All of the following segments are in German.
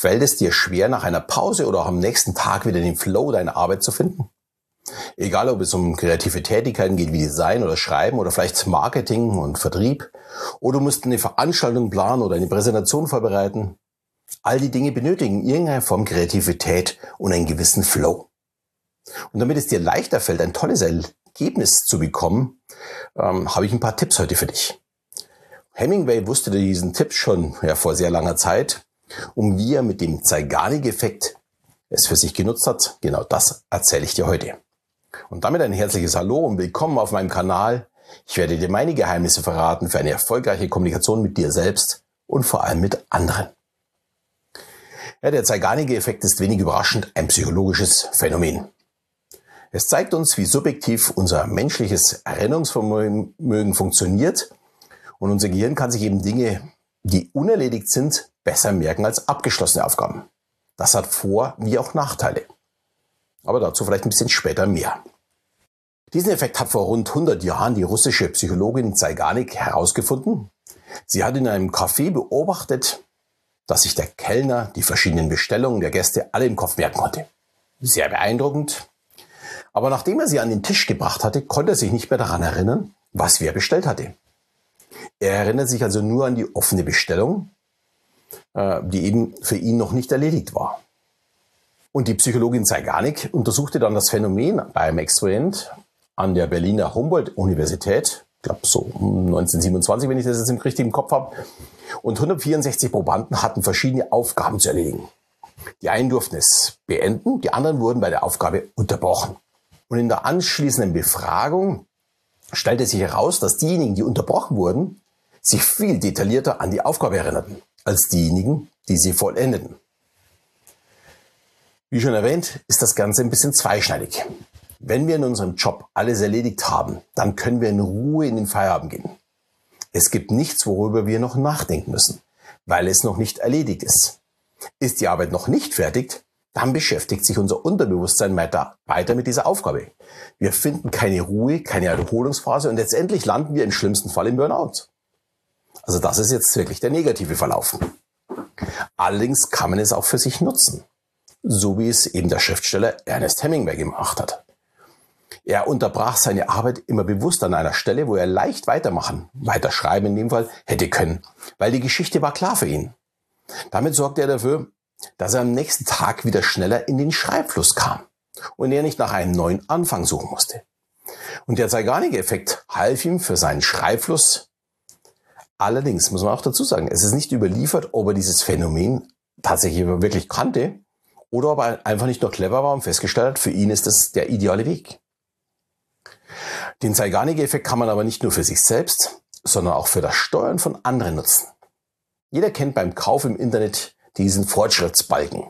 Fällt es dir schwer, nach einer Pause oder auch am nächsten Tag wieder den Flow deiner Arbeit zu finden? Egal, ob es um kreative Tätigkeiten geht wie Design oder Schreiben oder vielleicht Marketing und Vertrieb oder du musst eine Veranstaltung planen oder eine Präsentation vorbereiten. All die Dinge benötigen irgendeine Form Kreativität und einen gewissen Flow. Und damit es dir leichter fällt, ein tolles Ergebnis zu bekommen, ähm, habe ich ein paar Tipps heute für dich. Hemingway wusste diesen Tipp schon ja, vor sehr langer Zeit und wie er mit dem Zeigarnik-Effekt es für sich genutzt hat, genau das erzähle ich dir heute. Und damit ein herzliches Hallo und willkommen auf meinem Kanal. Ich werde dir meine Geheimnisse verraten für eine erfolgreiche Kommunikation mit dir selbst und vor allem mit anderen. Ja, der Zeigarnik-Effekt ist wenig überraschend ein psychologisches Phänomen. Es zeigt uns, wie subjektiv unser menschliches Erinnerungsvermögen funktioniert und unser Gehirn kann sich eben Dinge, die unerledigt sind, besser merken als abgeschlossene Aufgaben. Das hat Vor- wie auch Nachteile. Aber dazu vielleicht ein bisschen später mehr. Diesen Effekt hat vor rund 100 Jahren die russische Psychologin Zeigarnik herausgefunden. Sie hat in einem Café beobachtet, dass sich der Kellner die verschiedenen Bestellungen der Gäste alle im Kopf merken konnte. Sehr beeindruckend. Aber nachdem er sie an den Tisch gebracht hatte, konnte er sich nicht mehr daran erinnern, was wer bestellt hatte. Er erinnert sich also nur an die offene Bestellung, die eben für ihn noch nicht erledigt war. Und die Psychologin Zeigarnik untersuchte dann das Phänomen beim Experiment an der Berliner Humboldt-Universität, ich glaube so 1927, wenn ich das jetzt im richtigen Kopf habe. Und 164 Probanden hatten verschiedene Aufgaben zu erledigen. Die einen durften es beenden, die anderen wurden bei der Aufgabe unterbrochen. Und in der anschließenden Befragung stellte sich heraus, dass diejenigen, die unterbrochen wurden, sich viel detaillierter an die Aufgabe erinnerten als diejenigen, die sie vollendeten. Wie schon erwähnt, ist das Ganze ein bisschen zweischneidig. Wenn wir in unserem Job alles erledigt haben, dann können wir in Ruhe in den Feierabend gehen. Es gibt nichts, worüber wir noch nachdenken müssen, weil es noch nicht erledigt ist. Ist die Arbeit noch nicht fertig, dann beschäftigt sich unser Unterbewusstsein weiter, weiter mit dieser Aufgabe. Wir finden keine Ruhe, keine Erholungsphase und letztendlich landen wir im schlimmsten Fall im Burnout. Also das ist jetzt wirklich der negative Verlauf. Allerdings kann man es auch für sich nutzen. So wie es eben der Schriftsteller Ernest Hemingway gemacht hat. Er unterbrach seine Arbeit immer bewusst an einer Stelle, wo er leicht weitermachen, weiterschreiben in dem Fall, hätte können, weil die Geschichte war klar für ihn. Damit sorgte er dafür, dass er am nächsten Tag wieder schneller in den Schreibfluss kam und er nicht nach einem neuen Anfang suchen musste. Und der Zeigarnik-Effekt half ihm für seinen Schreibfluss. Allerdings muss man auch dazu sagen, es ist nicht überliefert, ob er dieses Phänomen tatsächlich wirklich kannte oder ob er einfach nicht nur clever war und festgestellt hat, für ihn ist das der ideale Weg. Den Zeigarnik-Effekt kann man aber nicht nur für sich selbst, sondern auch für das Steuern von anderen nutzen. Jeder kennt beim Kauf im Internet diesen Fortschrittsbalken.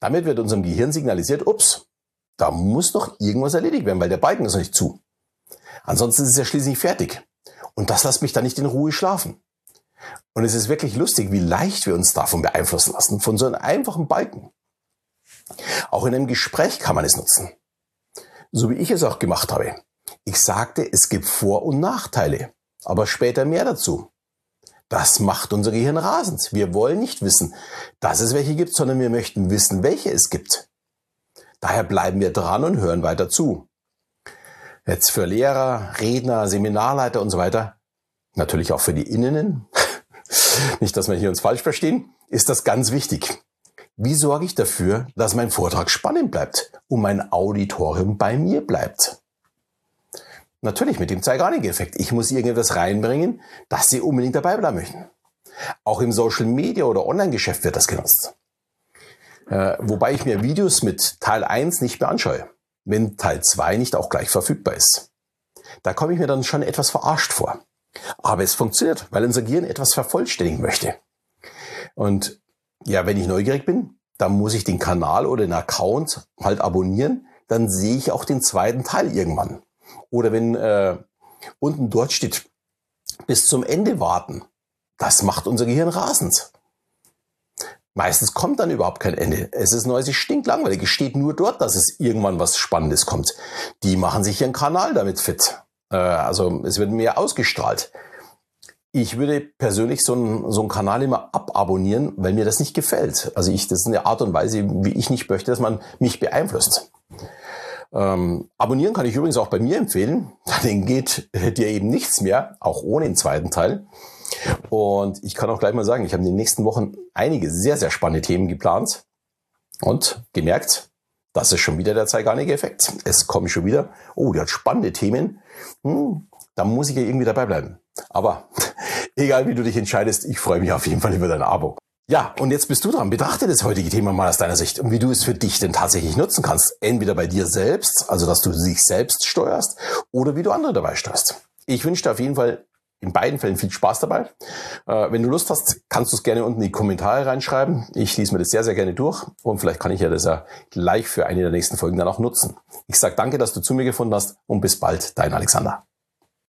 Damit wird unserem Gehirn signalisiert, ups, da muss noch irgendwas erledigt werden, weil der Balken ist noch nicht zu. Ansonsten ist es ja schließlich fertig. Und das lässt mich dann nicht in Ruhe schlafen. Und es ist wirklich lustig, wie leicht wir uns davon beeinflussen lassen, von so einem einfachen Balken. Auch in einem Gespräch kann man es nutzen. So wie ich es auch gemacht habe. Ich sagte, es gibt Vor- und Nachteile, aber später mehr dazu. Das macht unser Gehirn rasend. Wir wollen nicht wissen, dass es welche gibt, sondern wir möchten wissen, welche es gibt. Daher bleiben wir dran und hören weiter zu. Jetzt für Lehrer, Redner, Seminarleiter und so weiter, natürlich auch für die Innenen, nicht, dass wir hier uns falsch verstehen, ist das ganz wichtig. Wie sorge ich dafür, dass mein Vortrag spannend bleibt und mein Auditorium bei mir bleibt? Natürlich mit dem Zeigarnik-Effekt. Ich muss irgendetwas reinbringen, dass Sie unbedingt dabei bleiben möchten. Auch im Social Media oder Online-Geschäft wird das genutzt. Äh, wobei ich mir Videos mit Teil 1 nicht mehr anschaue, wenn Teil 2 nicht auch gleich verfügbar ist. Da komme ich mir dann schon etwas verarscht vor. Aber es funktioniert, weil unser Gehirn etwas vervollständigen möchte. Und ja, wenn ich neugierig bin, dann muss ich den Kanal oder den Account halt abonnieren. Dann sehe ich auch den zweiten Teil irgendwann. Oder wenn äh, unten dort steht, bis zum Ende warten. Das macht unser Gehirn rasend. Meistens kommt dann überhaupt kein Ende. Es ist neu, es ist stinklangweilig. Es steht nur dort, dass es irgendwann was Spannendes kommt. Die machen sich ihren Kanal damit fit. Äh, also es wird mehr ausgestrahlt. Ich würde persönlich so einen, so einen Kanal immer ababonnieren, weil mir das nicht gefällt. Also ich, das ist eine Art und Weise, wie ich nicht möchte, dass man mich beeinflusst. Ähm, abonnieren kann ich übrigens auch bei mir empfehlen. Dann geht dir eben nichts mehr, auch ohne den zweiten Teil. Und ich kann auch gleich mal sagen, ich habe in den nächsten Wochen einige sehr, sehr spannende Themen geplant und gemerkt, das ist schon wieder der Zeigarnik-Effekt. Es kommen schon wieder, oh, der hat spannende Themen. Hm, da muss ich ja irgendwie dabei bleiben. Aber egal wie du dich entscheidest, ich freue mich auf jeden Fall über dein Abo. Ja, und jetzt bist du dran. Betrachte das heutige Thema mal aus deiner Sicht und wie du es für dich denn tatsächlich nutzen kannst. Entweder bei dir selbst, also dass du dich selbst steuerst, oder wie du andere dabei steuerst. Ich wünsche dir auf jeden Fall in beiden Fällen viel Spaß dabei. Äh, wenn du Lust hast, kannst du es gerne unten in die Kommentare reinschreiben. Ich lese mir das sehr, sehr gerne durch und vielleicht kann ich ja das ja gleich für eine der nächsten Folgen dann auch nutzen. Ich sage danke, dass du zu mir gefunden hast und bis bald, dein Alexander.